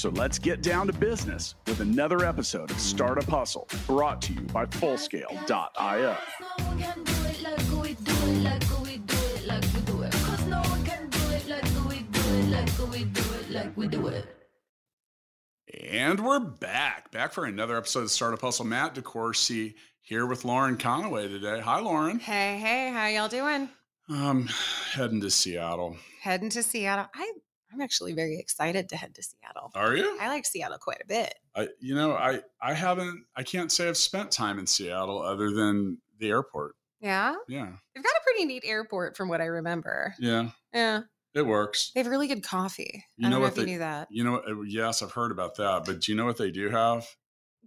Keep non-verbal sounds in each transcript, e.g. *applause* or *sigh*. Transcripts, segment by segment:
So let's get down to business with another episode of Startup Hustle brought to you by Fullscale.io. And we're back, back for another episode of Startup Hustle. Matt DeCoursey here with Lauren Conaway today. Hi, Lauren. Hey, hey, how y'all doing? Um, heading to Seattle. Heading to Seattle. I I'm actually very excited to head to Seattle. Are you? I like Seattle quite a bit. I, you know, I I haven't. I can't say I've spent time in Seattle other than the airport. Yeah. Yeah. They've got a pretty neat airport from what I remember. Yeah. Yeah. It works. They have really good coffee. You I know don't know, what if you they- knew that. You know, uh, yes, I've heard about that, but do you know what they do have?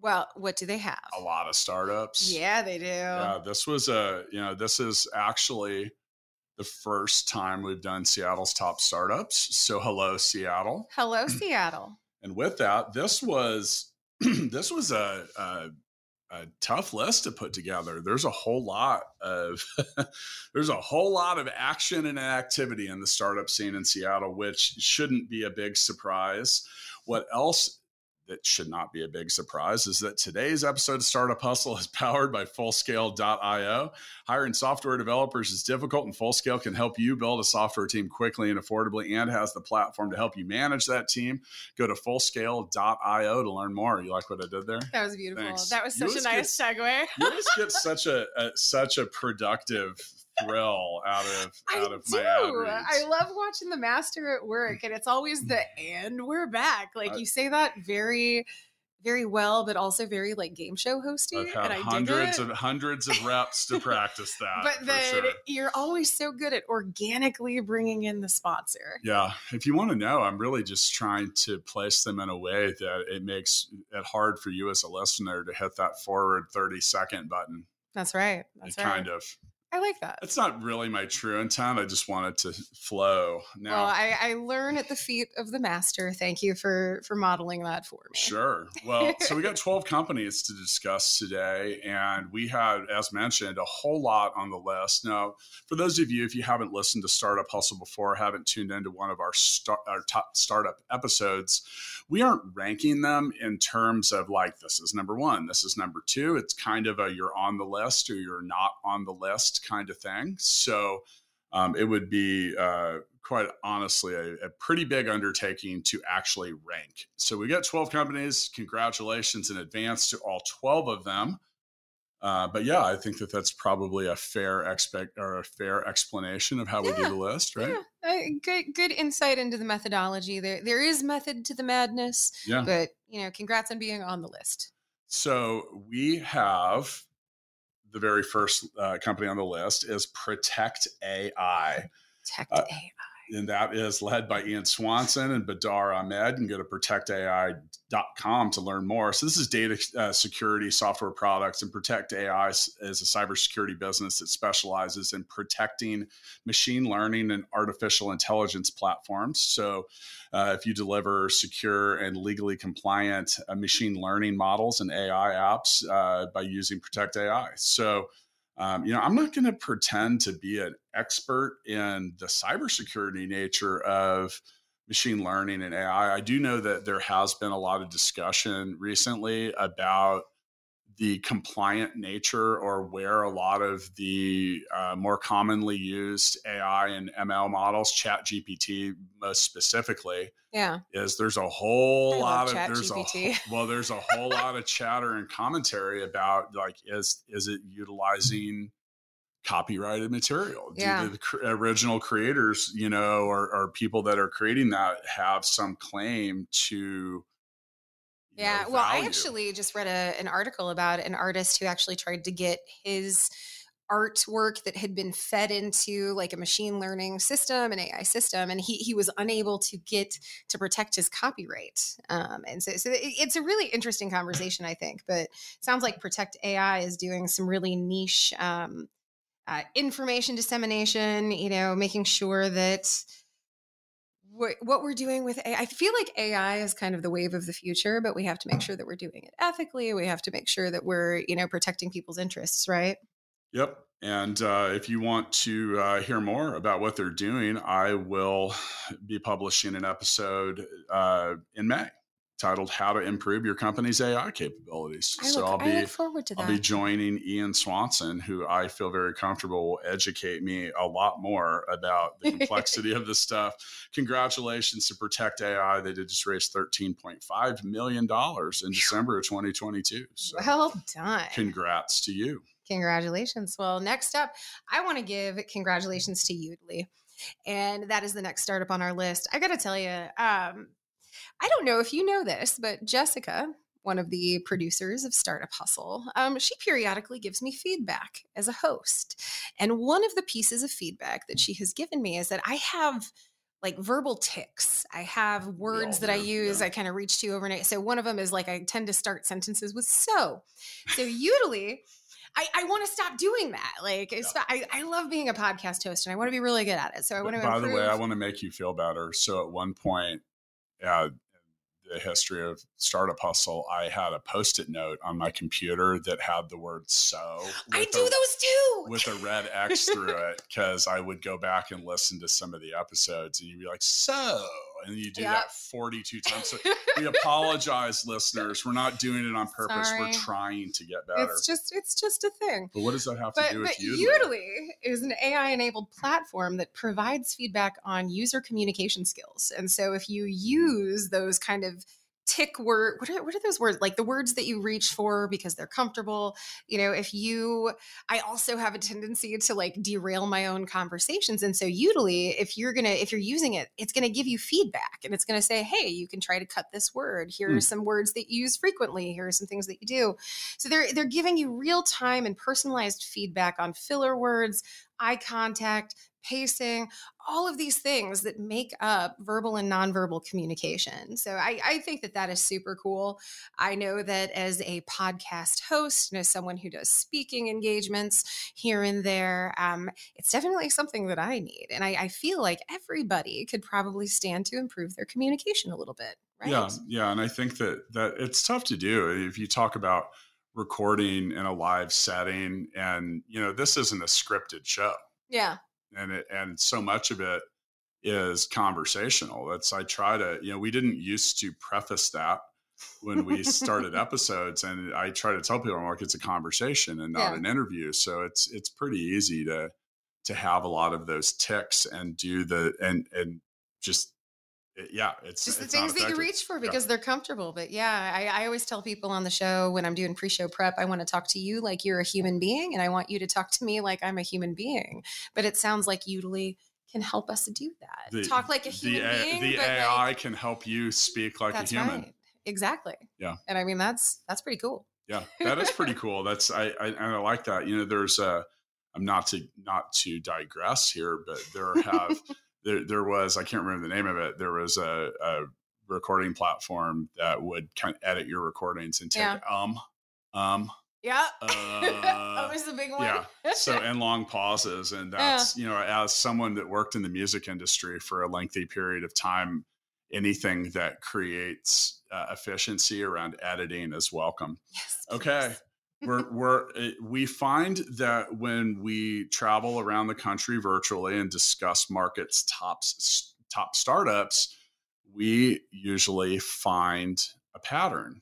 Well, what do they have? A lot of startups. Yeah, they do. Yeah, this was a, you know, this is actually the first time we've done Seattle's top startups. So hello, Seattle. Hello, *clears throat* Seattle. And with that, this was *clears throat* this was a, a a tough list to put together. There's a whole lot of *laughs* there's a whole lot of action and activity in the startup scene in Seattle, which shouldn't be a big surprise. What else that should not be a big surprise is that today's episode of Startup Hustle is *laughs* powered by Fullscale.io. Hiring software developers is difficult, and Fullscale can help you build a software team quickly and affordably and has the platform to help you manage that team. Go to Fullscale.io to learn more. You like what I did there? That was beautiful. Thanks. That was such a nice segue. You just get such a, a such a productive thrill out of I out of do. my reads. I love watching the master at work, and it's always the mm. and we're back. Like I- you say that very, very well, but also very like game show hosting. And I hundreds of hundreds of reps to practice that. but then sure. you're always so good at organically bringing in the sponsor. Yeah, if you want to know, I'm really just trying to place them in a way that it makes it hard for you as a listener to hit that forward 30 second button. That's right. That's it right. kind of. I like that. It's not really my true intent. I just want it to flow. Now, well, I, I learn at the feet of the master. Thank you for for modeling that for me. Sure. Well, so we *laughs* got 12 companies to discuss today, and we had, as mentioned, a whole lot on the list. Now, for those of you, if you haven't listened to Startup Hustle before, haven't tuned into one of our, star- our top startup episodes, we aren't ranking them in terms of like, this is number one, this is number two. It's kind of a you're on the list or you're not on the list kind of thing. So, um, it would be uh, quite honestly a, a pretty big undertaking to actually rank. So we got 12 companies. Congratulations in advance to all 12 of them. Uh, but yeah, I think that that's probably a fair expect or a fair explanation of how we do the list, right? Yeah, uh, good good insight into the methodology. There there is method to the madness, Yeah. but you know, congrats on being on the list. So we have the very first uh, company on the list is Protect AI. Tech Uh, AI. And that is led by Ian Swanson and Badar Ahmed. You can go to protectai.com to learn more. So, this is data uh, security software products, and Protect AI is a cybersecurity business that specializes in protecting machine learning and artificial intelligence platforms. So, uh, if you deliver secure and legally compliant uh, machine learning models and AI apps uh, by using Protect AI. So, um, you know, I'm not going to pretend to be an expert in the cybersecurity nature of machine learning and AI. I do know that there has been a lot of discussion recently about the compliant nature or where a lot of the uh, more commonly used AI and ML models, Chat GPT most specifically, Yeah. is there's a whole I lot of there's a whole- well there's a whole lot of chatter and commentary about like is is it utilizing copyrighted material Yeah. do the cr- original creators you know or, or people that are creating that have some claim to Yeah. know, well, I actually just read a, an article about an artist who actually tried to get his artwork that had been fed into like a machine learning system, an AI system, and he he was unable to get to protect his copyright. Um, and so, so it's a really interesting conversation, I think. But sounds like Protect AI is doing some really niche. Um, uh, information dissemination, you know, making sure that what, we're doing with AI, I feel like AI is kind of the wave of the future, but we have to make sure that we're doing it ethically. We have to make sure that we're, you know, protecting people's interests, right? Yep. And uh, if you want to uh, hear more about what they're doing, I will be publishing an episode uh, in May titled "How to Improve Your Company's AI Capabilities." I so look, I'll be look forward to that. I'll be joining Ian Swanson, who I feel very comfortable will educate me a lot more about the *laughs* complexity of this stuff. Congratulations to Protect AI; they did just raise thirteen point five million dollars in December of 2022. So well done. Congrats to you. Congratulations. Well, next up, I want to give congratulations to Yoodli. And that is the next startup on our list. I got to tell you, um, I don't know if you know this, but Jessica, one of the producers of Startup Hustle, um, she periodically gives me feedback as a host. And one of the pieces of feedback that she has given me is that I have like verbal ticks. I have words that I use, yeah. I kind of reach to overnight. So one of them is like I tend to start sentences with so. So usually I, I want to stop doing that. Like, yeah. I, I love being a podcast host and I want to be really good at it. So I want to. By improve. the way, I want to make you feel better. So at one point, yeah, the history of startup hustle, I had a post-it note on my computer that had the word "so." I do a, those too with a red X through it because I would go back and listen to some of the episodes, and you'd be like, "So," and you do yeah. that forty-two times. So *laughs* we apologize, listeners. We're not doing it on purpose. Sorry. We're trying to get better. It's just it's just a thing. But what does that have but, to do with Yoodli? Yoodli is an AI-enabled platform that provides feedback on user communication skills, and so if you use those kind of tick word what are, what are those words like the words that you reach for because they're comfortable? You know if you i also have a tendency to like derail my own conversations and so Yoodli if you're gonna if you're using it it's gonna give you feedback and it's gonna say hey you can try to cut this word. Here are mm. some words that you use frequently. Here are some things that you do. So they're they're giving you real time and personalized feedback on filler words eye contact pacing, all of these things that make up verbal and nonverbal communication. So I, I, think that that is super cool. I know that as a podcast host and as someone who does speaking engagements here and there, um, it's definitely something that I need. And I, I feel like everybody could probably stand to improve their communication a little bit. Right? Yeah, yeah, and I think that that it's tough to do if you talk about recording in a live setting and you know this isn't a scripted show yeah and it, and so much of it is conversational. That's I try to you know we didn't used to preface that when we started *laughs* episodes, and I try to tell people I'm like it's a conversation and not yeah. an interview. So it's it's pretty easy to to have a lot of those ticks and do the and and just yeah, it's just the it's things that you reach for because yeah. they're comfortable. But yeah, I, I, always tell people on the show when I'm doing pre-show prep, I want to talk to you like you're a human being, and I want you to talk to me like I'm a human being. But it sounds like Yoodli can help us do that. The, talk like a human the, being. The AI like, can help you speak like a human. Right. Exactly. Yeah. And I mean that's that's pretty cool. Yeah, that is pretty cool. That's I, I and I like that. You know, there's a I'm not to not to digress here, but there have *laughs* there, there was I can't remember the name of it. There was a, a recording platform that would kind of edit your recordings and take yeah. um um yeah *laughs* uh, that was the big one yeah so and long pauses and *laughs* that's yeah. you know as someone that worked in the music industry for a lengthy period of time anything that creates uh, efficiency around editing is welcome yes, okay we're, we're eh, we find that when we travel around the country virtually and discuss markets top top startups, we usually find a pattern,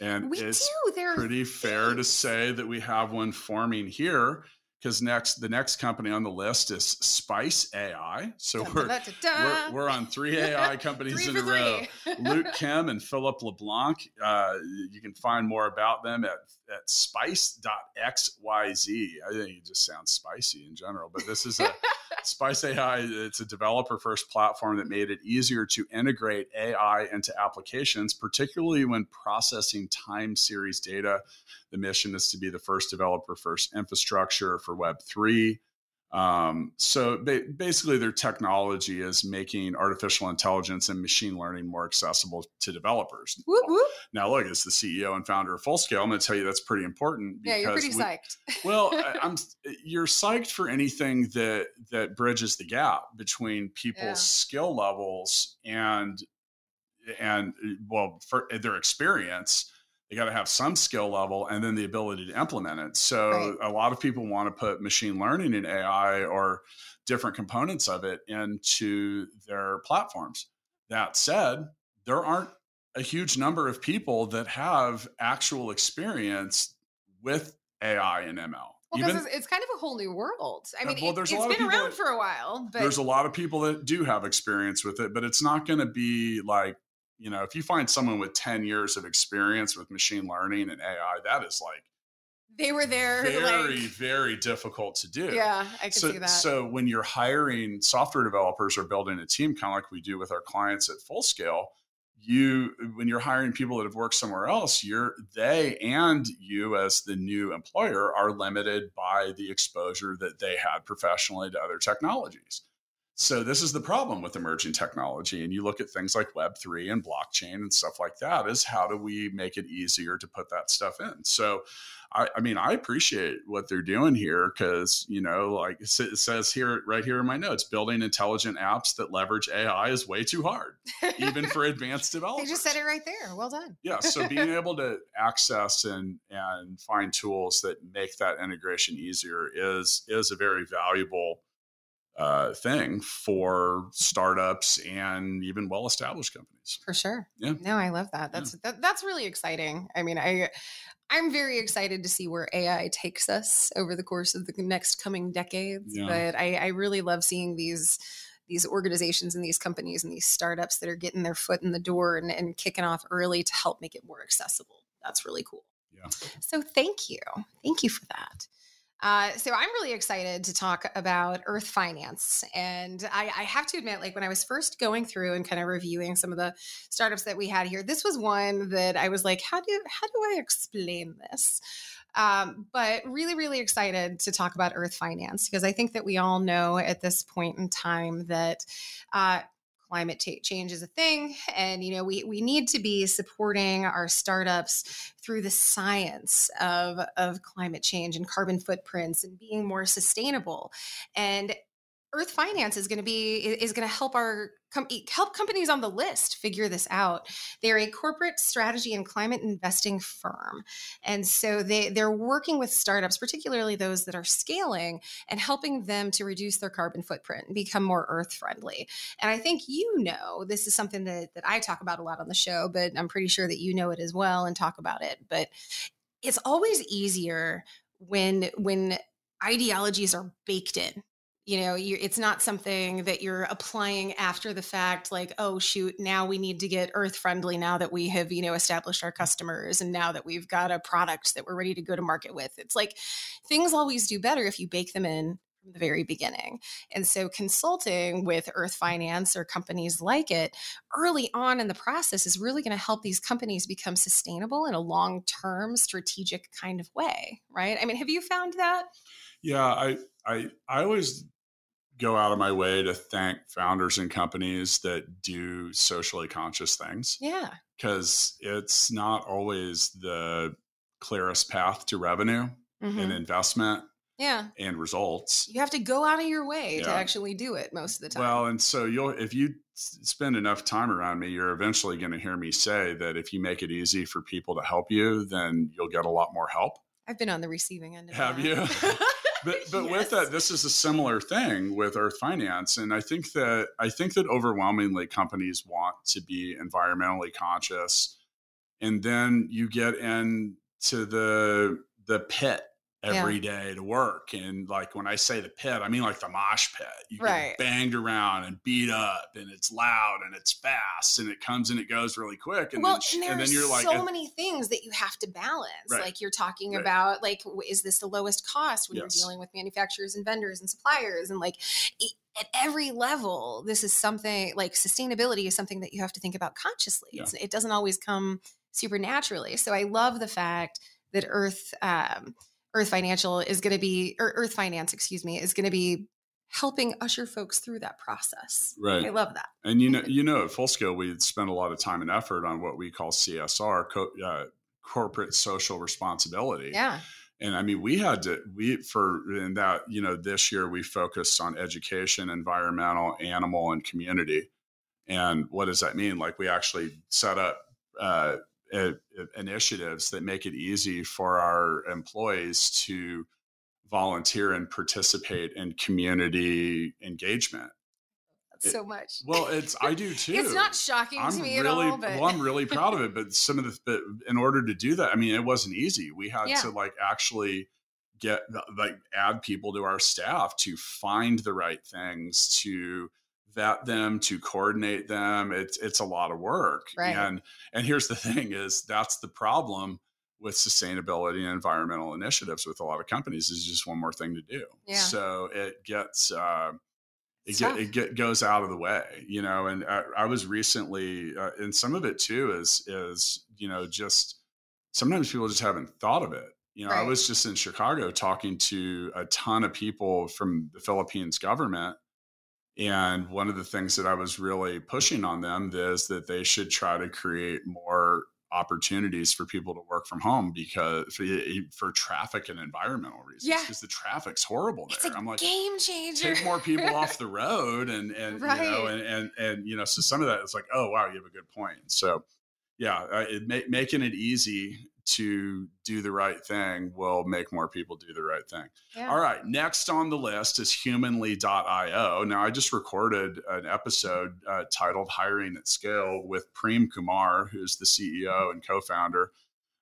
and we it's do. pretty fair to say that we have one forming here because next the next company on the list is Spice AI. So we're, we're, we're on three *laughs* AI companies three in a row. *laughs* Luke Kim and Philip LeBlanc. Uh, you can find more about them at, at spice.xyz. I think it just sounds spicy in general, but this is a *laughs* Spice AI. It's a developer first platform that made it easier to integrate AI into applications, particularly when processing time series data the mission is to be the first developer first infrastructure for Web3. Um, so ba- basically, their technology is making artificial intelligence and machine learning more accessible to developers. Whoop, whoop. Now, look, as the CEO and founder of Fullscale, I'm going to tell you that's pretty important. Yeah, you're pretty we- psyched. well, *laughs* I, I'm you're psyched for anything that that bridges the gap between people's Yeah. skill levels and and well for their experience. They got to have some skill level and then the ability to implement it. So Right. a lot of people want to put machine learning and AI or different components of it into their platforms. That said, there aren't a huge number of people that have actual experience with AI and ML. Well, because it's, it's kind of a whole new world. I mean, well, it, there's a has been around that- for a while, but there's a lot of people that do have experience with it, but it's not going to be like, you know, if you find someone with 10 years of experience with machine learning and AI, that is like they were there. very, like, very difficult to do. yeah, I can so, see that. so when you're hiring software developers or building a team, kind of like we do with our clients at full scale, you when you're hiring people that have worked somewhere else, you're they and you as the new employer are limited by the exposure that they had professionally to other technologies. So this is the problem with emerging technology. And you look at things like Web3 and blockchain and stuff like that is how do we make it easier to put that stuff in? So I, I mean, I appreciate what they're doing here because, you know, like it says here, right here in my notes, building intelligent apps that leverage AI is way too hard, even for *laughs* advanced they developers. just said it right there. Well done. Yeah, so being able to access and and find tools that make that integration easier is is a very valuable uh, thing for startups and even well established companies. For sure. Yeah. No, I love that. That's that, that's really exciting. I mean, I I'm very excited to see where AI takes us over the course of the next coming decades. Yeah. But I, I really love seeing these these organizations and these companies and these startups that are getting their foot in the door and, and kicking off early to help make it more accessible. That's really cool. Yeah. So thank you. Thank you for that. Uh, so I'm really excited to talk about Earth Finance, and I, I have to admit, like when I was first going through and kind of reviewing some of the startups that we had here, this was one that I was like, how do how do I explain this? Um, but really, really excited to talk about Earth Finance because I think that we all know at this point in time that uh, climate ta- change is a thing, and you know we we need to be supporting our startups through the science of of climate change and carbon footprints and being more sustainable. And Earth Finance is going to be is going to help our com- help companies on the list figure this out. They're a corporate strategy and climate investing firm, and so they they're working with startups, particularly those that are scaling, and helping them to reduce their carbon footprint and become more earth friendly. And I think you know this is something that that I talk about a lot on the show, but I'm pretty sure that you know it as well and talk about it. But it's always easier when when ideologies are baked in you know you, it's not something that you're applying after the fact like oh shoot now we need to get earth friendly now that we have you know established our customers and now that we've got a product that we're ready to go to market with. It's like things always do better if you bake them in from the very beginning. And so consulting with earth finance or companies like it early on in the process is really going to help these companies become sustainable in a long-term strategic kind of way right? I mean have you found that? Yeah, I I I always go out of my way to thank founders and companies that do socially conscious things yeah because it's not always the clearest path to revenue Mhm. and investment yeah and results. you have to go out of your way to actually do it most of the time. Well, and so you'll if you spend enough time around me, you're eventually going to hear me say that if you make it easy for people to help you, then you'll get a lot more help. I've been on the receiving end of Have that. you? *laughs* But but Yes. with that, this is a similar thing with Earth Finance, and I think that I think that overwhelmingly companies want to be environmentally conscious, and then you get into the the pit every day to work, and like when I say the pit, I mean like the mosh pit. You Right. get banged around and beat up, and it's loud and it's fast, and it comes and it goes really quick, and well, then and there and then you're like, so many things that you have to balance. Right. Like you're talking Right. about, like, is this the lowest cost when Yes. you're dealing with manufacturers and vendors and suppliers? And like e- at every level, this is something like sustainability is something that you have to think about consciously. Yeah. It's, it doesn't always come supernaturally. So I love the fact that Earth. Um, Earth Financial is going to be, or Earth Finance, excuse me, is going to be helping usher folks through that process. Right. I love that. And you know, you know, at full scale, we spend a lot of time and effort on what we call CSR, co- uh, corporate social responsibility. Yeah. And I mean, we had to, we, for, in that, you know, this year we focused on education, environmental, animal, and community. And what does that mean? Like, we actually set up uh, Uh, initiatives that make it easy for our employees to volunteer and participate in community engagement it, so much. Well, it's I do too. *laughs* it's not shocking I'm to me really, at all. But well, I'm really *laughs* proud of it. But some of the, but in order to do that, I mean, it wasn't easy. We had Yeah. to like actually get like add people to our staff to find the right things to vet them to coordinate them it's it's a lot of work Right. and and here's the thing is that's the problem with sustainability and environmental initiatives with a lot of companies is just one more thing to do Yeah. so it gets uh, it, get, it get, goes out of the way, you know. And I, I was recently, uh, and some of it too is is you know just sometimes people just haven't thought of it. You know, I was just in Chicago talking to a ton of people from the Philippines government, and one of the things that I was really pushing on them is that they should try to create more opportunities for people to work from home because for, for traffic and environmental reasons Yeah. because the traffic's horrible there. I'm like, game changer. take more people off the *laughs* road and and you know and, and and you know so some of that is like oh wow you have a good point so yeah uh, it ma- making it easy to do the right thing will make more people do the right thing. Yeah. all right next on the list is humanly.io now i just recorded an episode uh, titled hiring at scale with Prem Kumar who's the ceo and co-founder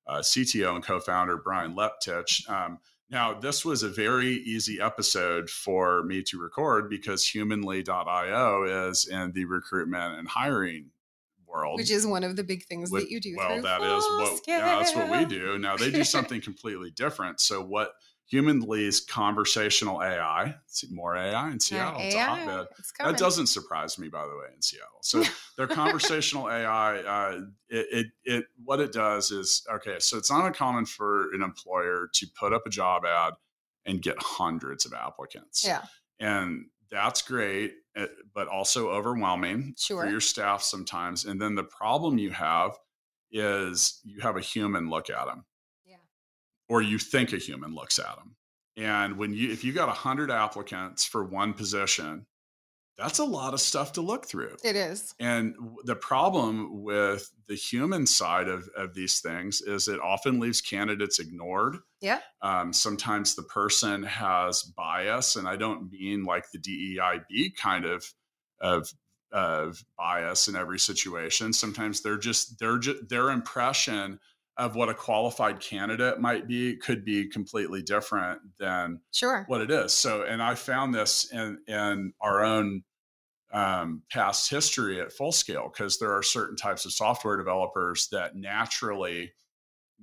uh, cto and co-founder brian leptich. Um, now, this was a very easy episode for me to record because humanly.io is in the recruitment and hiring world. Which is one of the big things With- that you do. well, that is what yeah, that's what we do. Now they do something completely different. So what Humanly's conversational AI, see more AI in Seattle, it's a hotbed. it's. That doesn't surprise me, by the way, in Seattle. So their conversational AI, uh, it, it, it, what it does is okay. So it's not uncommon for an employer to put up a job ad and get hundreds of applicants. Yeah. and that's great, Eh, but also overwhelming Sure. for your staff sometimes. And then the problem you have is you have a human look at them Yeah. or you think a human looks at them. And when you, if you got a 100 applicants for one position, that's a lot of stuff to look through. It is. And the problem with the human side of, of these things is it often leaves candidates ignored. Yeah. Um, sometimes the person has bias, and I don't mean like the DEIB kind of of of bias in every situation. Sometimes they're just they're just their impression of what a qualified candidate might be could be completely different than Sure. what it is. So, and I found this in in our own um, past history at full scale because there are certain types of software developers that naturally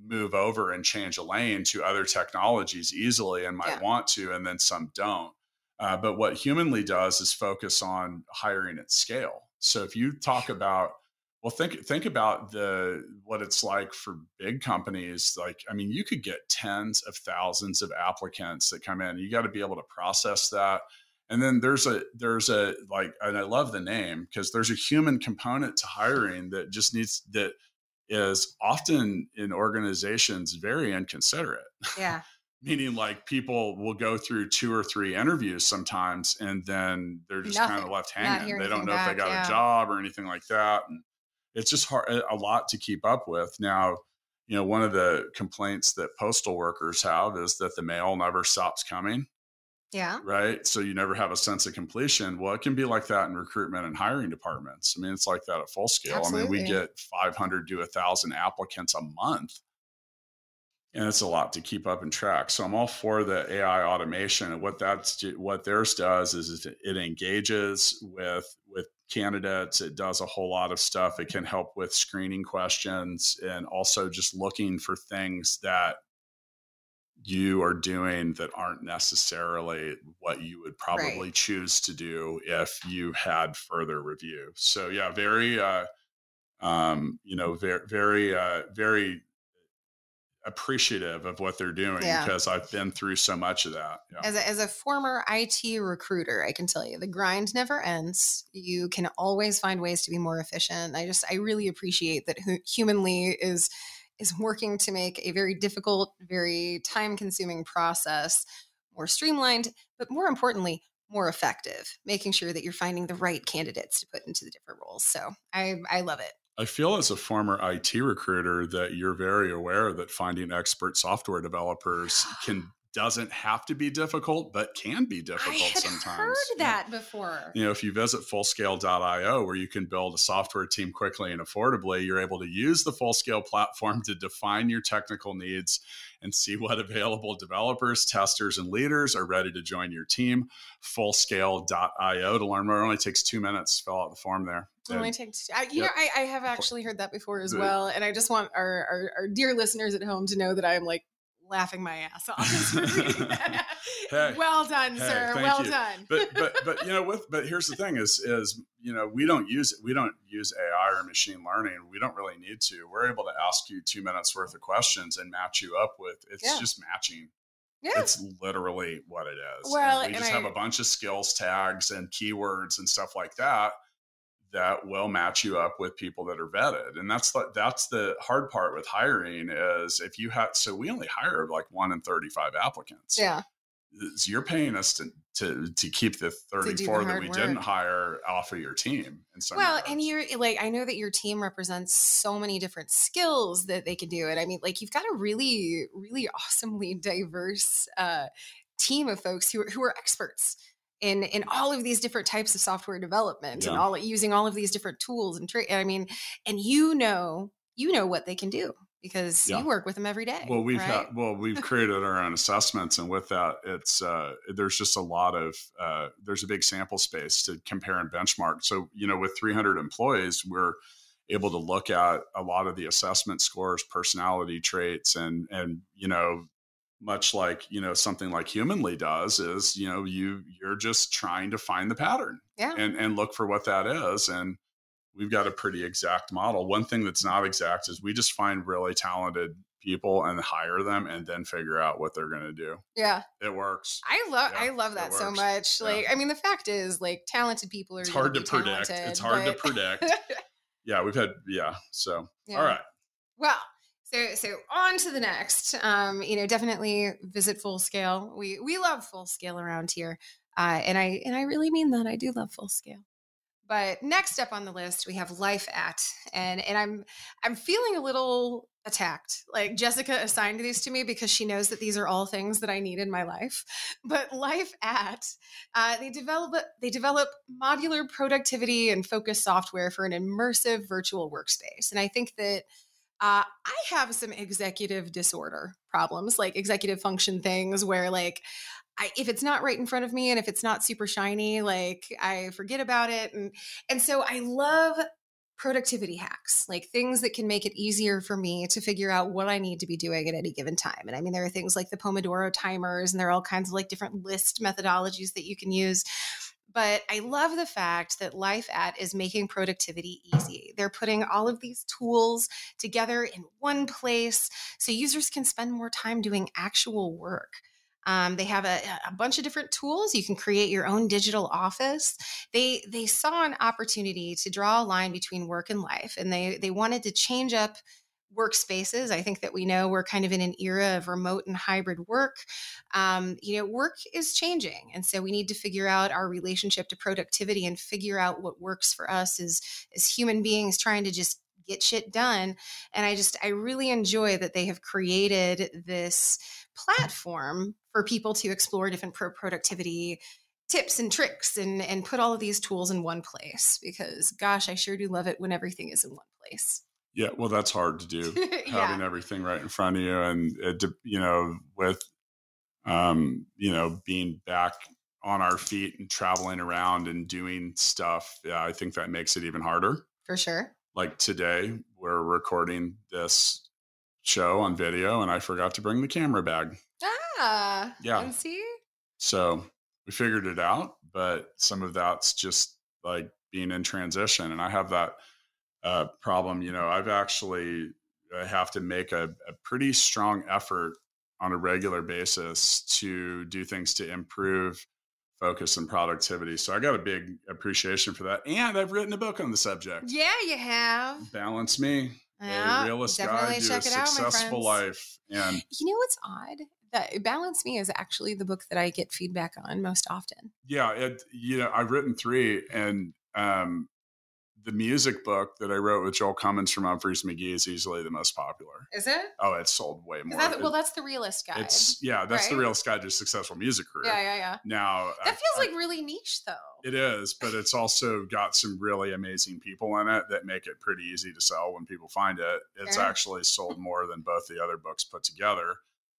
move over and change a lane to other technologies easily and might Yeah. want to, and then some don't. Uh, but what Humanly does is focus on hiring at scale. So if you talk *laughs* about well, think think about the what it's like for big companies. Like, I mean, you could get tens of thousands of applicants that come in. You got to be able to process that. And then there's a there's a like, and I love the name because there's a human component to hiring that just needs that is often in organizations very inconsiderate Yeah. *laughs* meaning like people will go through two or three interviews sometimes and then they're just kind of left hanging they don't know anything if they got yeah. a job or anything like that and it's just hard a lot to keep up with. Now you know one of the complaints that postal workers have is that the mail never stops coming. Yeah. right? So you never have a sense of completion. Well it can be like that in recruitment and hiring departments. I mean it's like that at full scale. I mean we get 500 to 1000 applicants a month and it's a lot to keep up and track so i'm all for the ai automation and what that's what theirs does is it engages with with candidates it does a whole lot of stuff it can help with screening questions and also just looking for things that you are doing that aren't necessarily what you would probably Right. choose to do if you had further review. So yeah, very uh um you know very very uh very appreciative of what they're doing Yeah. because I've been through so much of that. Yeah. As a, as a former IT recruiter, I can tell you the grind never ends. You can always find ways to be more efficient. I just I really appreciate that hu- humanly is is working to make a very difficult, very time consuming process more streamlined, but more importantly, more effective. Making sure that you're finding the right candidates to put into the different roles. So I I love it. I feel as a former IT recruiter that you're very aware that finding expert software developers *sighs* can doesn't have to be difficult, but can be difficult sometimes. I had sometimes. heard Yeah. that before. You know, if you visit fullscale.io, where you can build a software team quickly and affordably, you're able to use the Fullscale platform to define your technical needs and see what available developers, testers, and leaders are ready to join your team. Fullscale.io to learn more. It only takes two minutes to fill out the form there. It only takes. I, you Yep. know, I, I have actually heard that before as well, and I just want our, our our dear listeners at home to know that I'm like laughing my ass off. as we're *laughs* reading that. Hey. well done, Hey, sir. Well you. done. but but but you know with but here's the thing is is you know we don't use we don't use AI or machine learning we don't really need to we're able to ask you two minutes worth of questions and match you up with it's Yeah. just matching yeah, it's literally what it is Well, And we and just I- have a bunch of skills tags and keywords and stuff like that that will match you up with people that are vetted. And that's the that's the hard part with hiring is if you have so we only hire like one in 35 applicants. Yeah, so you're paying us to to to keep the do the 34 that we work. didn't hire off of your team and so Well, and you're like, I know that your team represents so many different skills that they can do it. I mean, like, you've got a really, really awesomely diverse uh, team of folks who are, who are experts in in all of these different types of software development and all using all of these different tools and tra- I mean, and you know, you know what they can do because Yeah. you work with them every day. well we've right? had well we've created our own assessments and with that it's uh there's just a lot of uh there's a big sample space to compare and benchmark so you know with 300 employees we're able to look at a lot of the assessment scores personality traits and and you know much like you know something like humanly does is you know you you're just trying to find the pattern Yeah. and and look for what that is and we've got a pretty exact model one thing that's not exact is we just find really talented people and hire them and then figure out what they're going to do yeah. it works I love Yeah, I love that so much. Yeah. Like I mean the fact is like talented people are it's hard to predict talented, it's hard to predict *laughs* yeah we've had yeah so Yeah. all right Well, so so on to the next. Um, you know, definitely visit Full Scale. We we love Full Scale around here, uh, and I and I really mean that. I do love Full Scale. But next up on the list, we have LifeAt, and and I'm I'm feeling a little attacked. Like Jessica assigned these to me because she knows that these are all things that I need in my life. *laughs* But Life at, uh, they develop they develop modular productivity and focus software for an immersive virtual workspace, and I think that uh, I have some executive disorder problems, like executive function things where like I, if it's not right in front of me and if it's not super shiny, like I forget about it. And and so I love productivity hacks, like things that can make it easier for me to figure out what I need to be doing at any given time. And I mean, there are things like the Pomodoro timers, and there are all kinds of like different list methodologies that you can use. But I love the fact that LifeAt is making productivity easy. They're putting all of these tools together in one place so users can spend more time doing actual work. Um, they have a, a bunch of different tools. You can create your own digital office. They they saw an opportunity to draw a line between work and life, and they they wanted to change up workspaces. I think that we know we're kind of in an era of remote and hybrid work. Um, you know, work is changing, and so we need to figure out our relationship to productivity and figure out what works for us as as human beings trying to just get shit done. And I just I really enjoy that they have created this platform for people to explore different pro productivity tips and tricks and and put all of these tools in one place because gosh i sure do love it when everything is in one place yeah well that's hard to do *laughs* yeah. having everything right in front of you and it, you know with um you know being back on our feet and traveling around and doing stuff yeah i think that makes it even harder. For sure. Like today we're recording this show on video and i forgot to bring the camera bag. Ah Yeah. and see? So we figured it out but some of that's just like being in transition and i have that uh, problem you know i've actually I have to make a, a pretty strong effort on a regular basis to do things to improve focus and productivity. So I got a big appreciation for that. And I've written a book on the subject. Yeah, you have. Balance Me. Yeah, a realist guide to a successful life. And you know what's odd? That Balance Me is actually the book that I get feedback on most often. Yeah, it, you know, I've written three, and um, the music book that I wrote with Joel Cummins from Umphrey's McGee is easily the most popular. Is it? Oh, it's sold way more. That, well, that's the realist guy. It's yeah, that's right? the realist guide to successful music career. Yeah, yeah, yeah. Now that I, feels I, like really niche, though. It is, but it's also got some really amazing people in it that make it pretty easy to sell when people find it. It's actually *laughs* sold more than both the other books put together.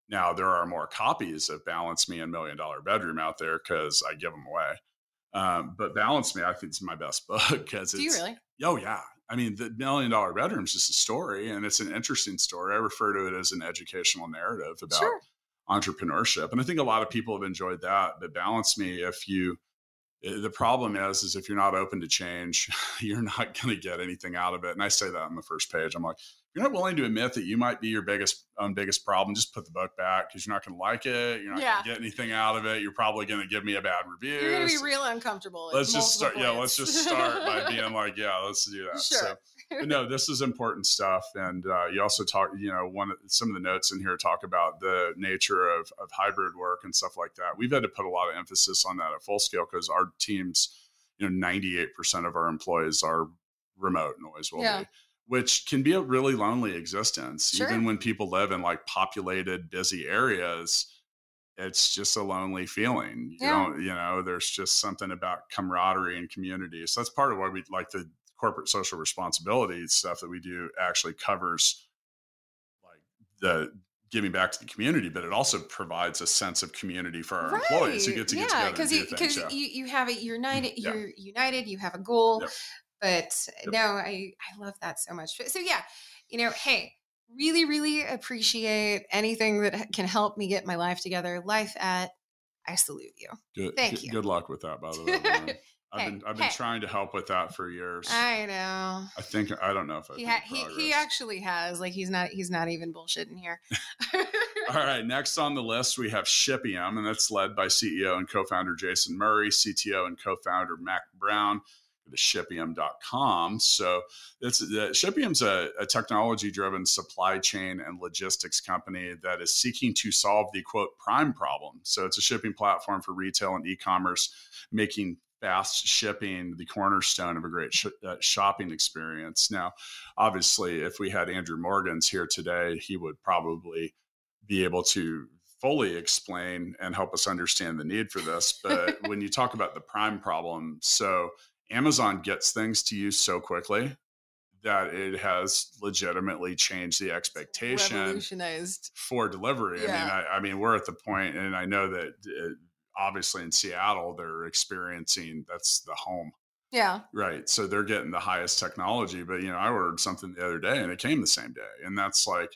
Now there are more copies of Balance Me and Million Dollar Bedroom out there because I give them away. Um, but Balance Me, I think, is my best *laughs* book because it's. Do you really? Oh yeah, I mean, the Million Dollar Bedroom is just a story, and it's an interesting story. I refer to it as an educational narrative about sure. entrepreneurship, and I think a lot of people have enjoyed that. But Balance Me, if you Eh, the problem is is if you're not open to change *laughs* you're not going to get anything out of it and i say that on the first page i'm like you're not willing to admit that you might be your biggest own biggest problem just put the book back because you're not going to like it you're not yeah. going to get anything out of it you're probably going to give me a bad review you're going to be real uncomfortable let's just start points. yeah let's just start by *laughs* being like yeah let's do that sure. so no, this is important stuff. And uh, you also talk, you know, one some of the notes in here talk about the nature of, of hybrid work and stuff like that. We've had to put a lot of emphasis on that at full scale because our teams, you know, 98% of our employees are remote and always will yeah. be which can be a really lonely existence sure. even when people live in like populated busy areas it's just a lonely feeling you yeah. don't you know there's just something about camaraderie and community so that's part of why we like the corporate social responsibility stuff that we do actually covers like the giving back to the community, but it also provides a sense of community for our right. employees who get to get yeah, together. Because you, yeah. you, you have it, you're united, mm-hmm, yeah. you're united, you have a goal. Yep. But yep. no, I, I love that so much. So yeah, you know, hey, really, really appreciate anything that can help me get my life together. LifeAt I salute you. Good. Thank good, you. Good luck with that, by the way. *laughs* I've hey, been I've been hey. trying to help with that for years. I know. I think I don't know if I he ha- he, he actually has like he's not he's not even bullshitting here. *laughs* All right, next on the list we have Shipium, and that's led by CEO and co-founder Jason Murray, CTO and co-founder Mac Brown. To shipium.com. So it's uh, Shipium's a, a technology-driven supply chain and logistics company that is seeking to solve the quote prime problem. So it's a shipping platform for retail and e-commerce, making fast shipping the cornerstone of a great sh- uh, shopping experience. Now, obviously, if we had Andrew Morgans here today, he would probably be able to fully explain and help us understand the need for this. But *laughs* when you talk about the prime problem, so Amazon gets things to you so quickly that it has legitimately changed the expectation for delivery. Yeah. I mean, I, I, mean, we're at the point, and I know that uh, obviously in Seattle, they're experiencing that's the home. Yeah. Right. So they're getting the highest technology. But, you know, I ordered something the other day and it came the same day. And that's like,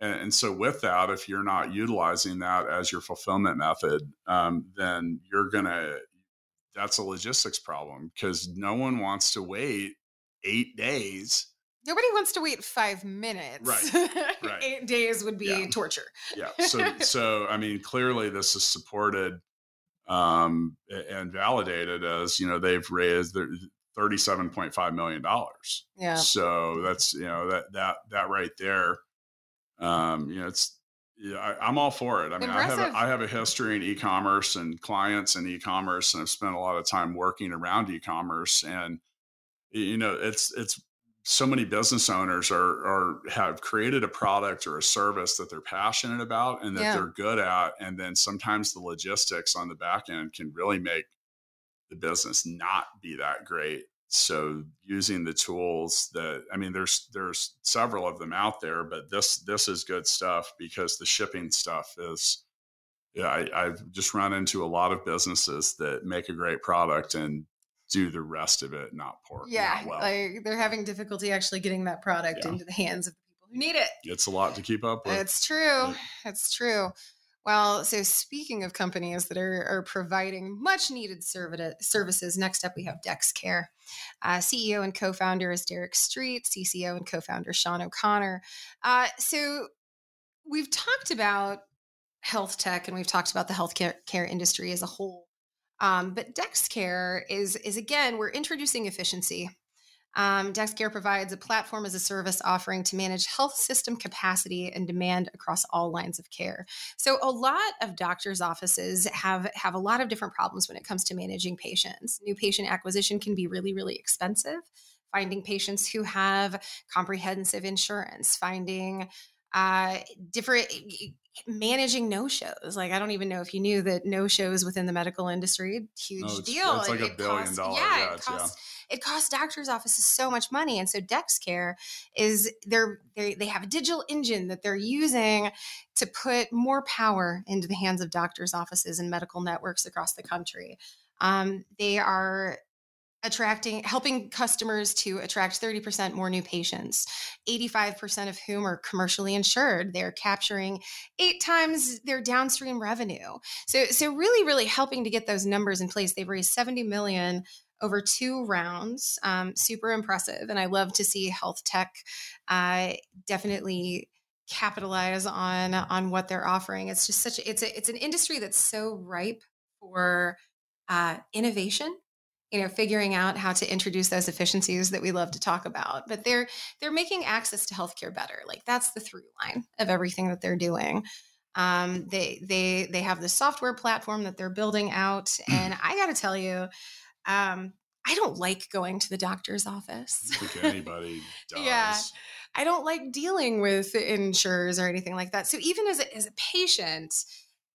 and, and so with that, if you're not utilizing that as your fulfillment method, um, then you're going to, that's a logistics problem because no one wants to wait eight days Nobody wants to wait five minutes. Right. *laughs* right. Eight days would be yeah. torture. yeah. So, *laughs* so I mean, clearly this is supported um, and validated as you know they've raised their thirty-seven point five million dollars. Yeah. So that's you know that that that right there. Um, you know, it's yeah, I, am all for it. I mean, Impressive. I have a, I have a history in e-commerce and clients in e-commerce, and I've spent a lot of time working around e-commerce. And you know, it's it's so many business owners are, are have created a product or a service that they're passionate about and that yeah. they're good at and then sometimes the logistics on the back end can really make the business not be that great so using the tools that i mean there's there's several of them out there but this this is good stuff because the shipping stuff is yeah I, i've just run into a lot of businesses that make a great product and do the rest of it not poor. Yeah, not well. like they're having difficulty actually getting that product yeah. into the hands of the people who need it. It's a lot to keep up with. It's true. Yeah. It's true. Well, so speaking of companies that are, are providing much needed services, next up we have DexCare. Uh, CEO and co founder is Derek Streat, CCO and co founder Sean O'Connor. Uh, so we've talked about health tech and we've talked about the healthcare care industry as a whole. Um, but DexCare is, is again, we're introducing efficiency um, DexCare provides a platform as a service offering to manage health system capacity and demand across all lines of care. So a lot of doctors' offices have have a lot of different problems when it comes to managing patients. New patient acquisition can be really, really expensive. Finding patients who have comprehensive insurance, finding uh, different managing no shows. Like I don't even know if you knew that no shows within the medical industry, huge no, it's, deal. It's like it, a billion costs, dollar. Yeah, yeah, it costs, yeah it costs doctors' offices so much money. And so DexCare is they're, they they have a digital engine that they're using to put more power into the hands of doctors' offices and medical networks across the country. Um, they are attracting helping customers to attract 30% more new patients 85% of whom are commercially insured they're capturing eight times their downstream revenue so so really really helping to get those numbers in place they've raised 70 million over two rounds. Um, super impressive. And I love to see health tech uh, definitely capitalize on on what they're offering. It's just such a, it's a, it's an industry that's so ripe for uh, innovation. You know, figuring out how to introduce those efficiencies that we love to talk about. But they're they're making access to healthcare better. Like that's the through line of everything that they're doing. Um, they they they have the software platform that they're building out, and I got to tell you, um, I don't like going to the doctor's office. I *laughs* anybody does. yeah. I don't like dealing with insurers or anything like that. So even as a, as a patient,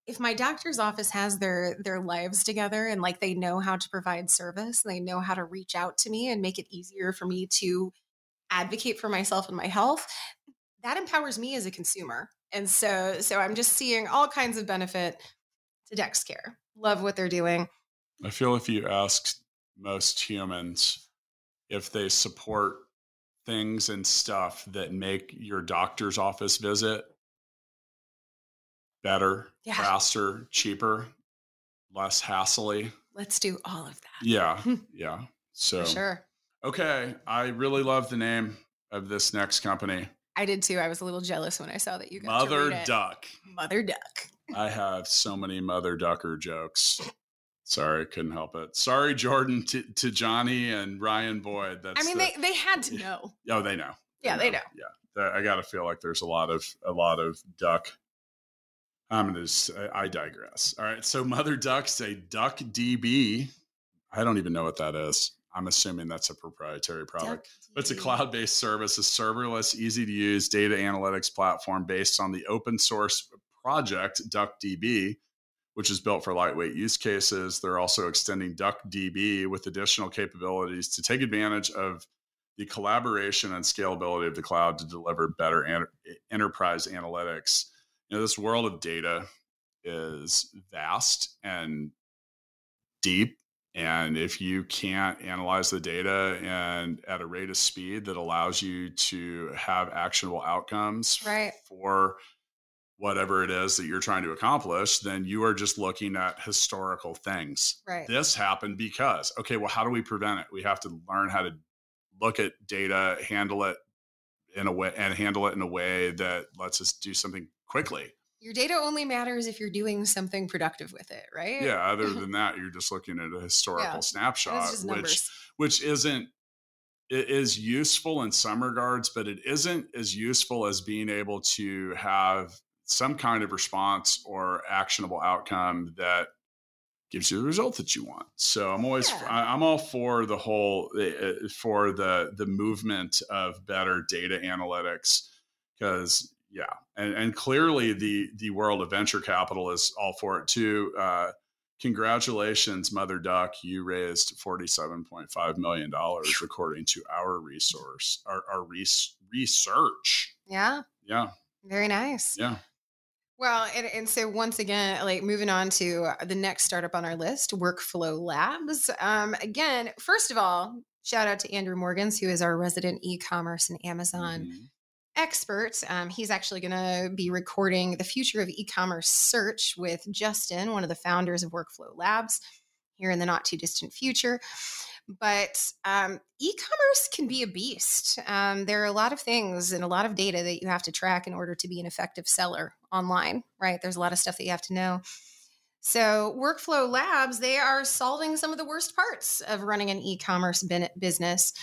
if my doctor's office has their their lives together and like they know how to provide service, and they know how to reach out to me and make it easier for me to advocate for myself and my health, that empowers me as a consumer. And so so I'm just seeing all kinds of benefit to DexCare. Love what they're doing. I feel if you ask most humans if they support things and stuff that make your doctor's office visit better, yeah. faster, cheaper, less hassly. Let's do all of that. Yeah. *laughs* yeah. So, For sure. Okay. I really love the name of this next company. I did too. I was a little jealous when I saw that you got Mother Duck. Mother Duck. I have so many Mother Ducker jokes. Sorry, couldn't help it. Sorry, Jordan, to, to Johnny and Ryan Boyd. That's I mean, the, they they had to know. *laughs* Oh, they know. Yeah, they know. They know. Yeah, I got to feel like there's a lot of a lot of duck. I'm gonna. Just, I digress. All right. So Mother Duck say DuckDB. I don't even know what that is. I'm assuming that's a proprietary product. But it's a cloud-based service, a serverless, easy to use data analytics platform based on the open source project DuckDB which is built for lightweight use cases. They're also extending DuckDB with additional capabilities to take advantage of the collaboration and scalability of the cloud to deliver better an- enterprise analytics. You know, this world of data is vast and deep. And if you can't analyze the data and at a rate of speed that allows you to have actionable outcomes right. for whatever it is that you're trying to accomplish, then you are just looking at historical things. Right. This happened because, okay, well, how do we prevent it? We have to learn how to look at data, handle it in a way, and handle it in a way that lets us do something quickly. Your data only matters if you're doing something productive with it, right? Yeah. Other *laughs* than that, you're just looking at a historical yeah. snapshot, which which isn't it is useful in some regards, but it isn't as useful as being able to have some kind of response or actionable outcome that gives you the result that you want. So I'm always yeah. I'm all for the whole eh, eh, for the the movement of better data analytics because yeah, and and clearly the the world of venture capital is all for it too. Uh, congratulations, Mother Duck, you raised forty seven point five million dollars according to our resource our, our research. Yeah. Yeah. Very nice. Yeah. Well, and, and so once again, like moving on to the next startup on our list, Workflow Labs. Um, again, first of all, shout out to Andrew Morgans, who is our resident e-commerce and Amazon mm-hmm. expert. Um, he's actually going to be recording the future of e commerce search with Justin, one of the founders of Workflow Labs, here in the not too distant future. But um, e commerce can be a beast. Um, there are a lot of things and a lot of data that you have to track in order to be an effective seller online, right? There's a lot of stuff that you have to know. So, Workflow Labs, they are solving some of the worst parts of running an e commerce business.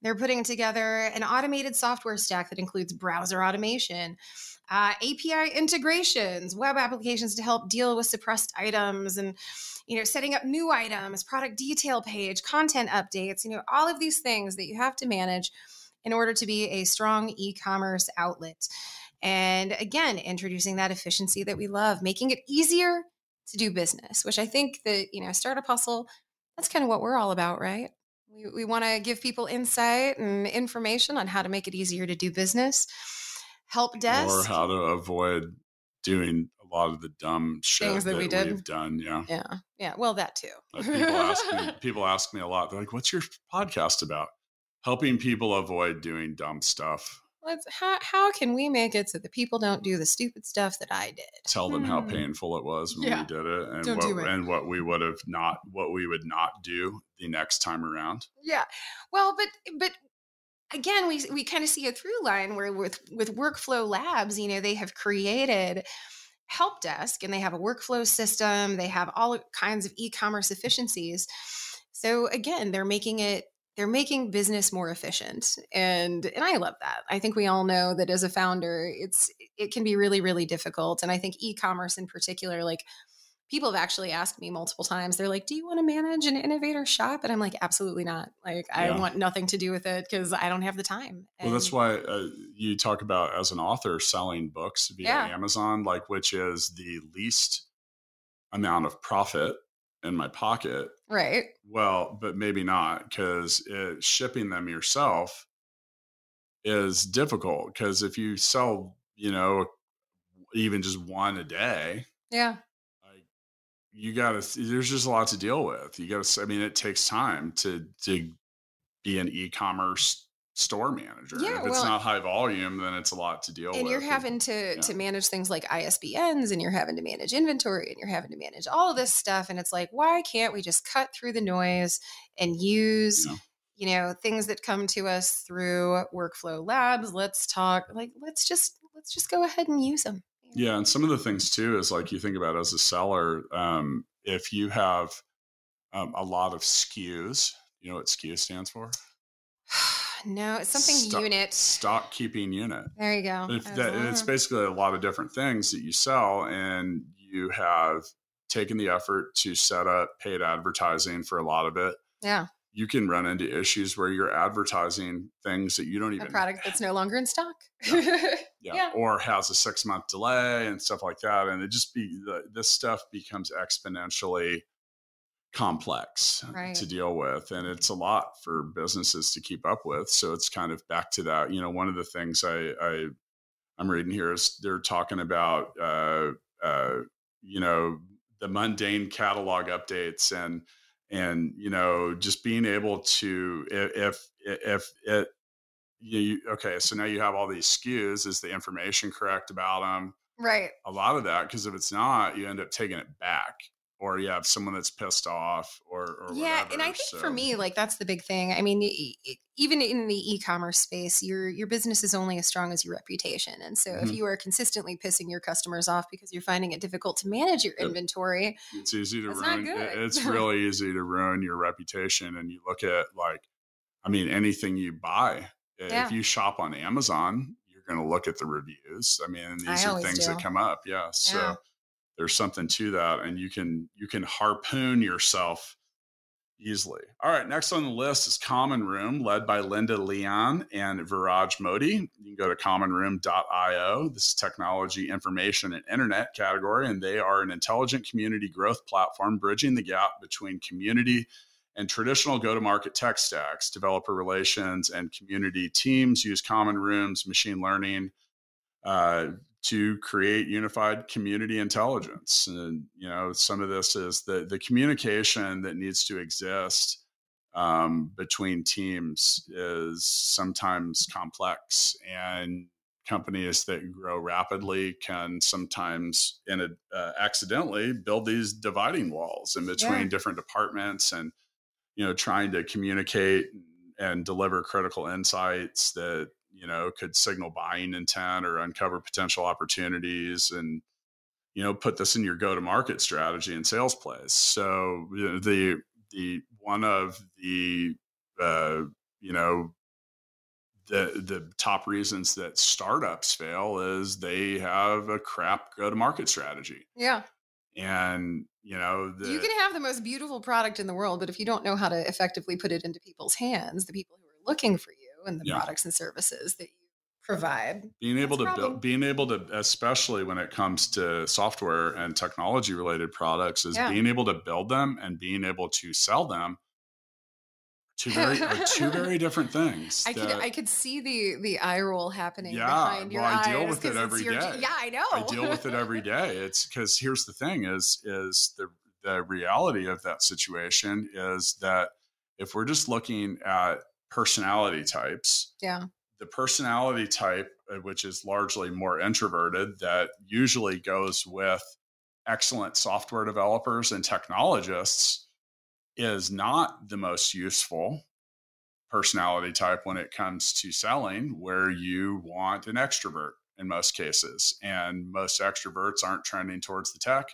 They're putting together an automated software stack that includes browser automation, uh, API integrations, web applications to help deal with suppressed items, and you know, setting up new items, product detail page, content updates. You know, all of these things that you have to manage in order to be a strong e-commerce outlet. And again, introducing that efficiency that we love, making it easier to do business, which I think that you know, Startup Hustle. That's kind of what we're all about, right? We, we want to give people insight and information on how to make it easier to do business. Help desk. Or how to avoid doing a lot of the dumb shit Things that, that we did. we've done. Yeah. Yeah. Yeah. Well, that too. Like people, ask me, *laughs* people ask me a lot. They're like, what's your podcast about? Helping people avoid doing dumb stuff let's how how can we make it so that people don't do the stupid stuff that I did? Tell them how hmm. painful it was when yeah. we did it and don't what it. and what we would have not what we would not do the next time around. Yeah. Well, but but again, we we kind of see a through line where with with workflow labs, you know, they have created help desk and they have a workflow system, they have all kinds of e-commerce efficiencies. So again, they're making it they're making business more efficient and and i love that i think we all know that as a founder it's it can be really really difficult and i think e-commerce in particular like people have actually asked me multiple times they're like do you want to manage an innovator shop and i'm like absolutely not like i want nothing to do with it because i don't have the time and well that's why uh, you talk about as an author selling books via yeah. amazon like which is the least amount of profit in my pocket. Right. Well, but maybe not because shipping them yourself is difficult because if you sell, you know, even just one a day. Yeah. You got to, there's just a lot to deal with. You got to, I mean, it takes time to, to be an e-commerce store manager. Yeah, if it's well, not high volume, then it's a lot to deal with. and. You're having and, to yeah. to manage things like ISBNs and you're having to manage inventory and you're having to manage all of this stuff. And it's like, why can't we just cut through the noise and use yeah. you know things that come to us through workflow labs? Let's talk like let's just let's just go ahead and use them. Yeah, and some of the things too is like you think about as a seller, um, if you have um, a lot of SKUs, you know what SKU stands for? *sighs* no, it's something stock, unit. Stock keeping unit. There you go. That, it's basically a lot of different things that you sell, and you have taken the effort to set up paid advertising for a lot of it. Yeah. You can run into issues where you're advertising things that you don't even a product that's no longer in stock. Yeah. *laughs* yeah. yeah. Or has a six month delay and stuff like that. And it just be this stuff becomes exponentially complex right. to deal with and it's a lot for businesses to keep up with so it's kind of back to that you know one of the things i, I i'm reading here is they're talking about uh, uh, you know the mundane catalog updates and and you know just being able to if if if it you okay so now you have all these skus is the information correct about them right a lot of that because if it's not you end up taking it back or you have someone that's pissed off or, or yeah whatever. and i think so. for me like that's the big thing i mean even in the e-commerce space your your business is only as strong as your reputation and so mm-hmm. if you are consistently pissing your customers off because you're finding it difficult to manage your inventory it's easy to ruin it's *laughs* really easy to ruin your reputation and you look at like i mean anything you buy Uh, yeah. if you shop on amazon you're going to look at the reviews. I mean these I are things do. that come up yeah so yeah there's something to that and you can you can harpoon yourself easily. All right next on the list is common room led by linda lian and viraj mody. You can go to commonroom.io this is technology information and internet category and they are an intelligent community growth platform bridging the gap between community and traditional go-to-market tech stacks developer relations and community teams use common rooms machine learning uh, to create unified community intelligence. And you know, some of this is the the communication that needs to exist um, between teams is sometimes complex, and companies that grow rapidly can sometimes in a, uh, accidentally build these dividing walls in between Yeah. different departments and you know trying to communicate and deliver critical insights that you know could signal buying intent or uncover potential opportunities and you know put this in your go to market strategy and sales plays so you know, the the one of the uh, you know the the top reasons that startups fail is they have a crap go to market strategy Yeah. and you know the, you can have the most beautiful product in the world, but if you don't know how to effectively put it into people's hands, the people who are looking for you and the Yeah. products and services that you provide. being able to build being able to especially when it comes to software and technology related products is Yeah. being able to build them and being able to sell them two very are two *laughs* very different things I could I could see the the eye roll happening Yeah, behind your well, I eyes. deal with it every your- day. Yeah, I know. I deal with it every day. It's because here's the thing: is is the the reality of that situation is that if we're just looking at personality types, yeah. the personality type, uh, which is largely more introverted, that usually goes with excellent software developers and technologists, is not the most useful personality type when it comes to selling, where you want an extrovert in most cases. And most extroverts aren't trending towards the tech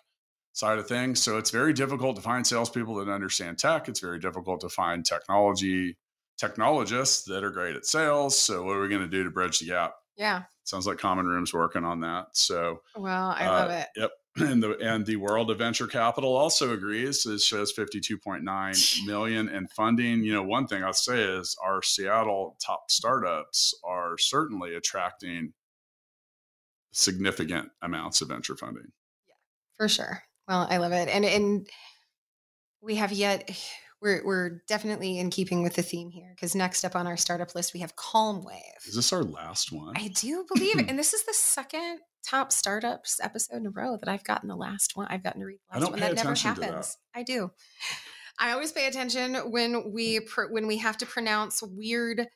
side of things. So it's very difficult to find salespeople that understand tech. It's very difficult to find technology technologists that are great at sales. So what are we going to do to bridge the gap? Yeah. Sounds like Common Room's working on that. So Well, I uh, love it. Yep. *clears throat* And the and the world of venture capital also agrees. It shows 52.9 million in funding. You know, one thing I'll say is our Seattle top startups are certainly attracting significant amounts of venture funding. Yeah, for sure. Well, I love it. And and we have yet we're we're definitely in keeping with the theme here because next up on our startup list we have Calm wave Is this our last one? I do *laughs* believe it. And this is the second top startups episode in a row that I've gotten the last one. I've gotten to read the I last don't one. pay That never attention to that. happens. I do. I always pay attention when we pr- when we have to pronounce weird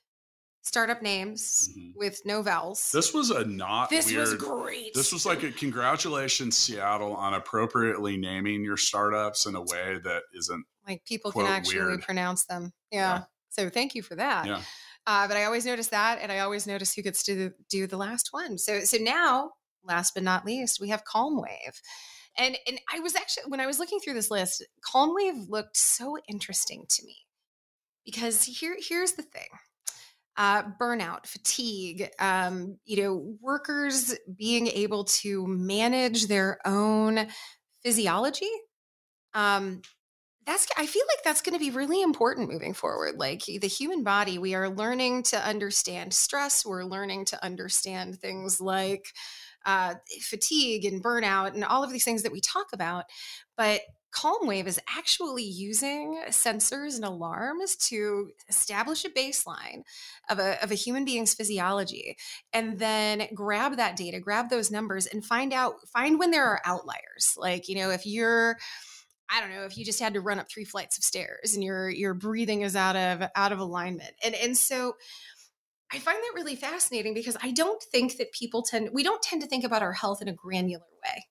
startup names Mhm. with no vowels. This was a not This was great. This was like a congratulations, Seattle, on appropriately naming your startups in a way that isn't. like people quote, can actually weird. pronounce them. Yeah. Yeah. So thank you for that. Yeah. Uh, but I always notice that, and I always notice who gets to do the last one. So so now, last but not least, we have Calm Wave. And and I was actually when I was looking through this list, Calm Wave looked so interesting to me because here here's the thing. Uh, burnout, fatigue, um, you know, workers being able to manage their own physiology. Um, that's I feel like that's going to be really important moving forward. Like the human body, we are learning to understand stress. We're learning to understand things like uh, fatigue and burnout and all of these things that we talk about. But Calm Wave is actually using sensors and alarms to establish a baseline of a, of a human being's physiology and then grab that data, grab those numbers and find out, find when there are outliers. Like, you know, if you're, I don't know, if you just had to run up three flights of stairs and your your breathing is out of out of alignment. And and so I find that really fascinating because I don't think that people tend we don't tend to think about our health in a granular way.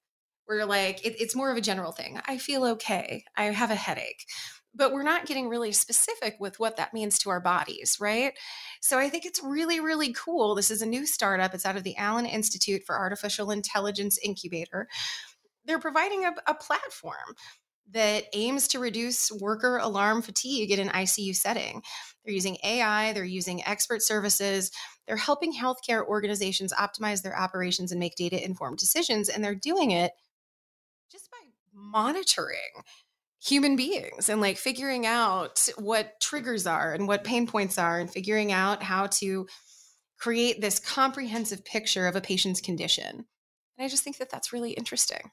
We're like it, it's more of a general thing. I feel okay. I have a headache. But we're not getting really specific with what that means to our bodies, right? So I think it's really, really cool. This is a new startup. It's out of the Allen Institute for Artificial Intelligence Incubator. They're providing a, a platform that aims to reduce worker alarm fatigue in an ICU setting. They're using AI, they're using expert services, they're helping healthcare organizations optimize their operations and make data informed decisions. And they're doing it just by monitoring human beings and like figuring out what triggers are and what pain points are and figuring out how to create this comprehensive picture of a patient's condition. And I just think that that's really interesting.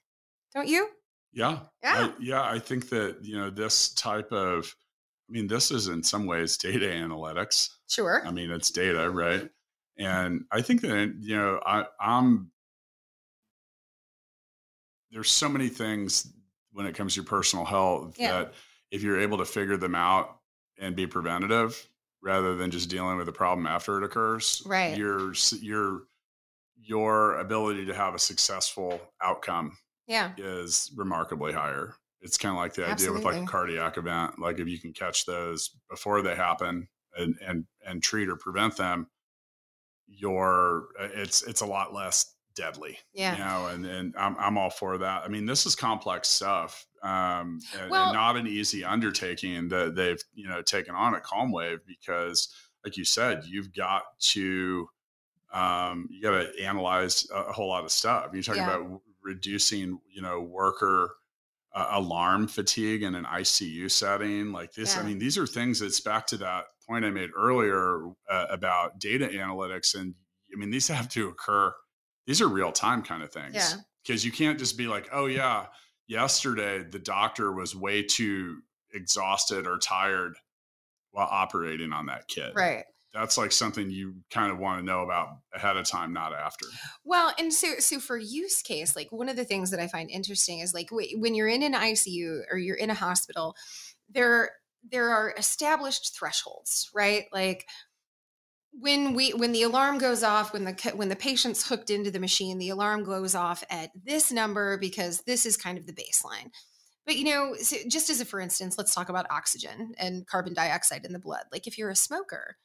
Don't you? Yeah. Yeah. I, yeah. I think that, you know, this type of, I mean, this is in some ways data analytics. Sure. I mean, it's data, right? Mm-hmm. And I think that, you know, I, I'm, there's so many things when it comes to your personal health Yeah. that if you're able to figure them out and be preventative rather than just dealing with the problem after it occurs, Right. Your, your, your ability to have a successful outcome yeah. is remarkably higher. It's kind of like the idea Absolutely. with like a cardiac event like if you can catch those before they happen and and and treat or prevent them your it's it's a lot less deadly yeah. you know and and I'm, I'm all for that. I mean this is complex stuff um and, Well- and not an easy undertaking that they've you know taken on at calm wave because like you said you've got to um you got to analyze a, whole lot of stuff. You talk Yeah. about reducing you know worker uh, alarm fatigue in an icu setting like this i mean these are things that's back to that point i made earlier uh, about data analytics and i mean these have to occur these are real time kind of things Yeah. because you can't just be like oh yeah yesterday the doctor was way too exhausted or tired while operating on that kid. Right that's like something you kind of want to know about ahead of time not after Well, and so so for use case, like one of the things that I find interesting is like when you're in an ICU or you're in a hospital, there there are established thresholds, right? Like when we when the alarm goes off when the when the patient's hooked into the machine, the alarm goes off at this number because this is kind of the baseline. But you know, so just as a for instance, let's talk about oxygen and carbon dioxide in the blood. Like if you're a smoker,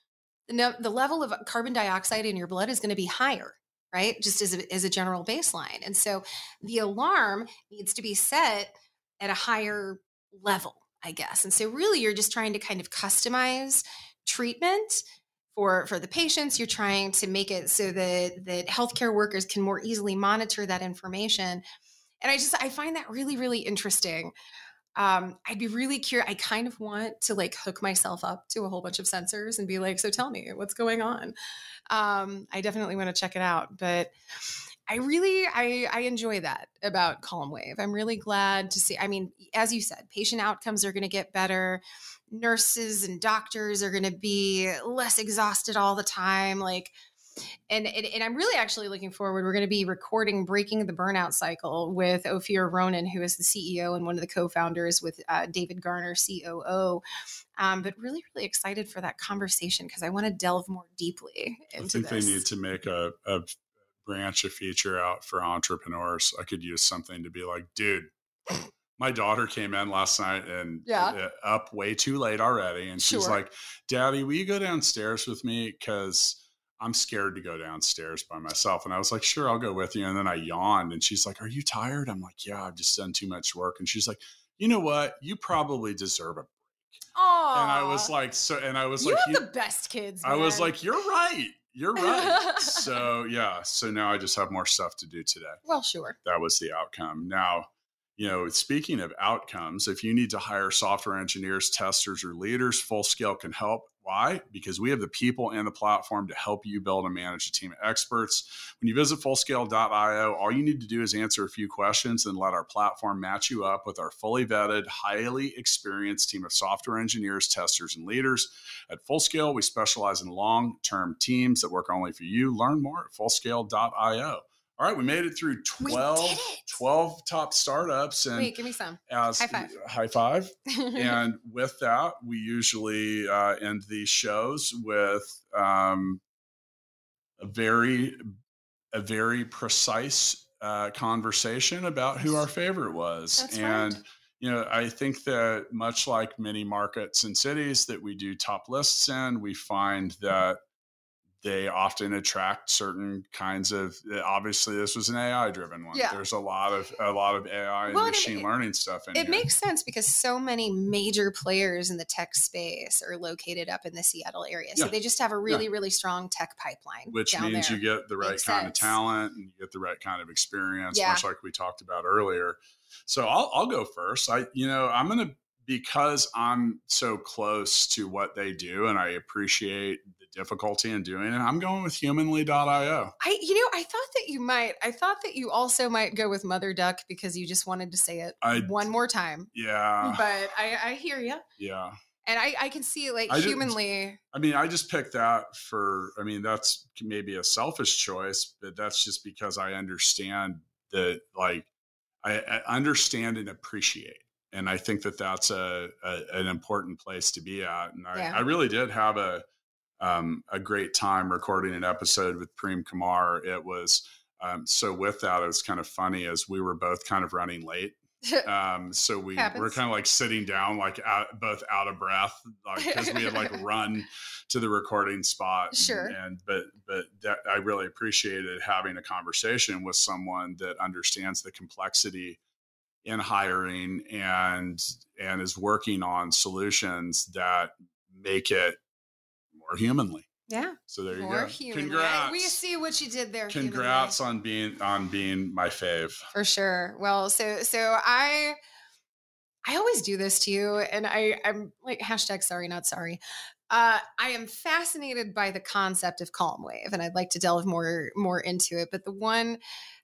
the the level of carbon dioxide in your blood is going to be higher right? Just as a, as a general baseline. And so the alarm needs to be set at a higher level, I guess. And so really you're just trying to kind of customize treatment for for the patients. You're trying to make it so that that healthcare workers can more easily monitor that information. And I just I find that really really interesting. Um, I'd be really curious. I kind of want to like hook myself up to a whole bunch of sensors and be like, so tell me what's going on. Um, I definitely want to check it out, but I really I I enjoy that about Calm Wave. I'm really glad to see. I mean, as you said, patient outcomes are going to get better. Nurses and doctors are going to be less exhausted all the time. Like, and, and and I'm really actually looking forward. We're going to be recording "Breaking the Burnout Cycle" with Ophir Ronen, who is the CEO and one of the co-founders, with uh, David Garner, COO. Um, but really, really excited for that conversation because I want to delve more deeply into I think this. they need to make a, a branch, a feature out for entrepreneurs. I could use something to be like, dude, my daughter came in last night and Yeah. uh, up way too late already. And she's Sure. like, Daddy, will you go downstairs with me? Because I'm scared to go downstairs by myself. And I was like, sure, I'll go with you. And then I yawned and she's like, Are you tired? I'm like, Yeah, I've just done too much work. And she's like, You know what? You probably deserve a Aw. and I was like, so and I was like you like, have "You- the best kids. I was like, you're right. You're right. *laughs* so yeah. So now I just have more stuff to do today. well, sure. That was the outcome. Now, you know, speaking of outcomes, if you need to hire software engineers, testers, or leaders, Full Scale can help. Why? Because we have the people and the platform to help you build and manage a team of experts. When you visit fullscale.io, all you need to do is answer a few questions and let our platform match you up with our fully vetted, highly experienced team of software engineers, testers, and leaders. At Fullscale, we specialize in long term teams that work only for you. Learn more at fullscale.io. All right, we made it through We 12, it. 12 top startups. And Wait, give me some. as High five. high five. *laughs* and with that, we usually uh, end these shows with um, a very, a very precise uh, conversation about who our favorite was. That's and right. you know, I think that much like many markets and cities that we do top lists in, we find that they often attract certain kinds of uh, obviously this was an AI driven one. Yeah. There's a lot of a lot of AI and Well, and it- machine learning stuff in it here. makes sense because so many major players in the tech space are located up in the Seattle area. So Yeah. they just have a really, really strong tech pipeline. which means there. you get the right Makes kind sense. of talent and you get the right kind of experience Yeah. much like we talked about earlier so I'll, I'll go first i you know i'm gonna because i'm so close to what they do and i appreciate the difficulty in doing it i'm going with humanly.io I, you know, I thought that you might. I thought that you also might go with Mother Duck because you just wanted to say it I- one more time. yeah But I, I hear you, yeah and I, I can see like I humanly. I mean, I just picked that for, I mean, that's maybe a selfish choice, but that's just because I understand that, like, I, I understand and appreciate. And I think that that's a, a an important place to be at. And I, Yeah. I really did have a, um, a great time recording an episode with Prem Kumar. It was um, so with that, it was kind of funny as we were both kind of running late. *laughs* Um, so we were kind of like sitting down, like out, both out of breath, like because we had like *laughs* run to the recording spot. Sure. And but but that, I really appreciated having a conversation with someone that understands the complexity in hiring and and is working on solutions that make it more humanly. Yeah. So there you More go. human. Congrats. We see what you did there. humanly. Congrats on being on being my fave. for sure. Well, so so I I always do this to you, and I I'm like hashtag sorry not sorry. Uh, I am fascinated by the concept of calm wave, and I'd like to delve more more into it. But the one,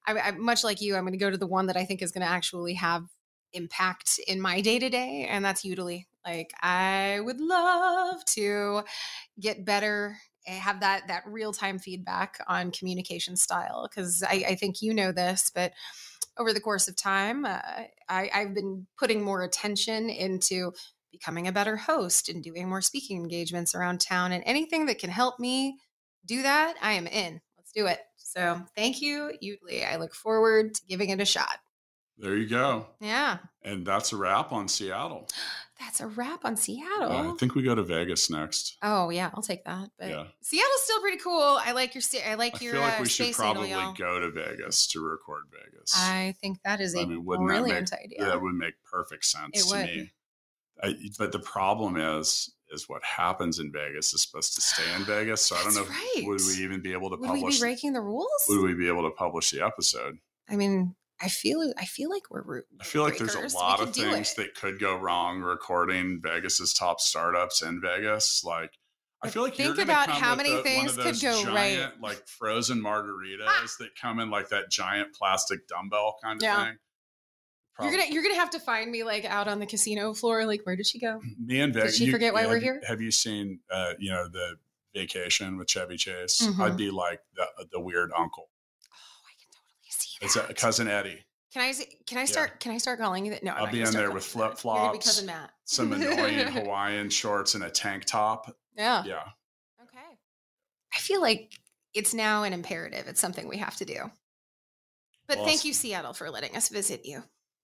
I, I much like you, I'm going to go to the one that I think is going to actually have impact in my day to day, and that's Yoodli. Like I would love to get better eh, have that that real time feedback on communication style because I, I think you know this, but over the course of time, uh, I, I've been putting more attention into becoming a better host and doing more speaking engagements around town, and anything that can help me do that, I am in. Let's do it. So thank you, Yoodli. I look forward to giving it a shot. There you go. Yeah, And that's a wrap on Seattle. *gasps* that's a wrap on Seattle. I think we go to Vegas next. Oh yeah, I'll take that. But Yeah. Seattle's still pretty cool. I like your I like I your feel like uh, we should probably needle, go to Vegas to record Vegas. I think that is a I mean, wouldn't that brilliant make- idea. That would make perfect sense It to would. me. I, but the problem is, is what happens in Vegas is supposed to stay in Vegas. So I don't know. If, would we even be able to Would we publish? be breaking the rules? would we be able to publish the episode? I mean, I feel I feel like we're ru- I feel like there's a lot of things that could go wrong recording Vegas's top startups in Vegas. Like, I feel like think about how many the- things could go right. Like frozen margaritas ah! that come in like that giant plastic dumbbell kind of Yeah. thing. You're gonna you're gonna have to find me like out on the casino floor. Like, where did she go? *laughs* me and Vegas. Did she forget why we're have, here? Have you seen, uh, you know, the vacation with Chevy Chase? Mhm. I'd be like the the weird uncle. Oh, I can totally see it. It's a cousin Eddie. Can I can I start can I start calling you that? No, I'm I'll be in there with you that. Be flip-flops, cousin Matt. Some annoying *laughs* Hawaiian shorts and a tank top. yeah. Yeah. Okay. I feel like it's now an imperative. It's something we have to do. But thank you, Seattle, for letting us visit you.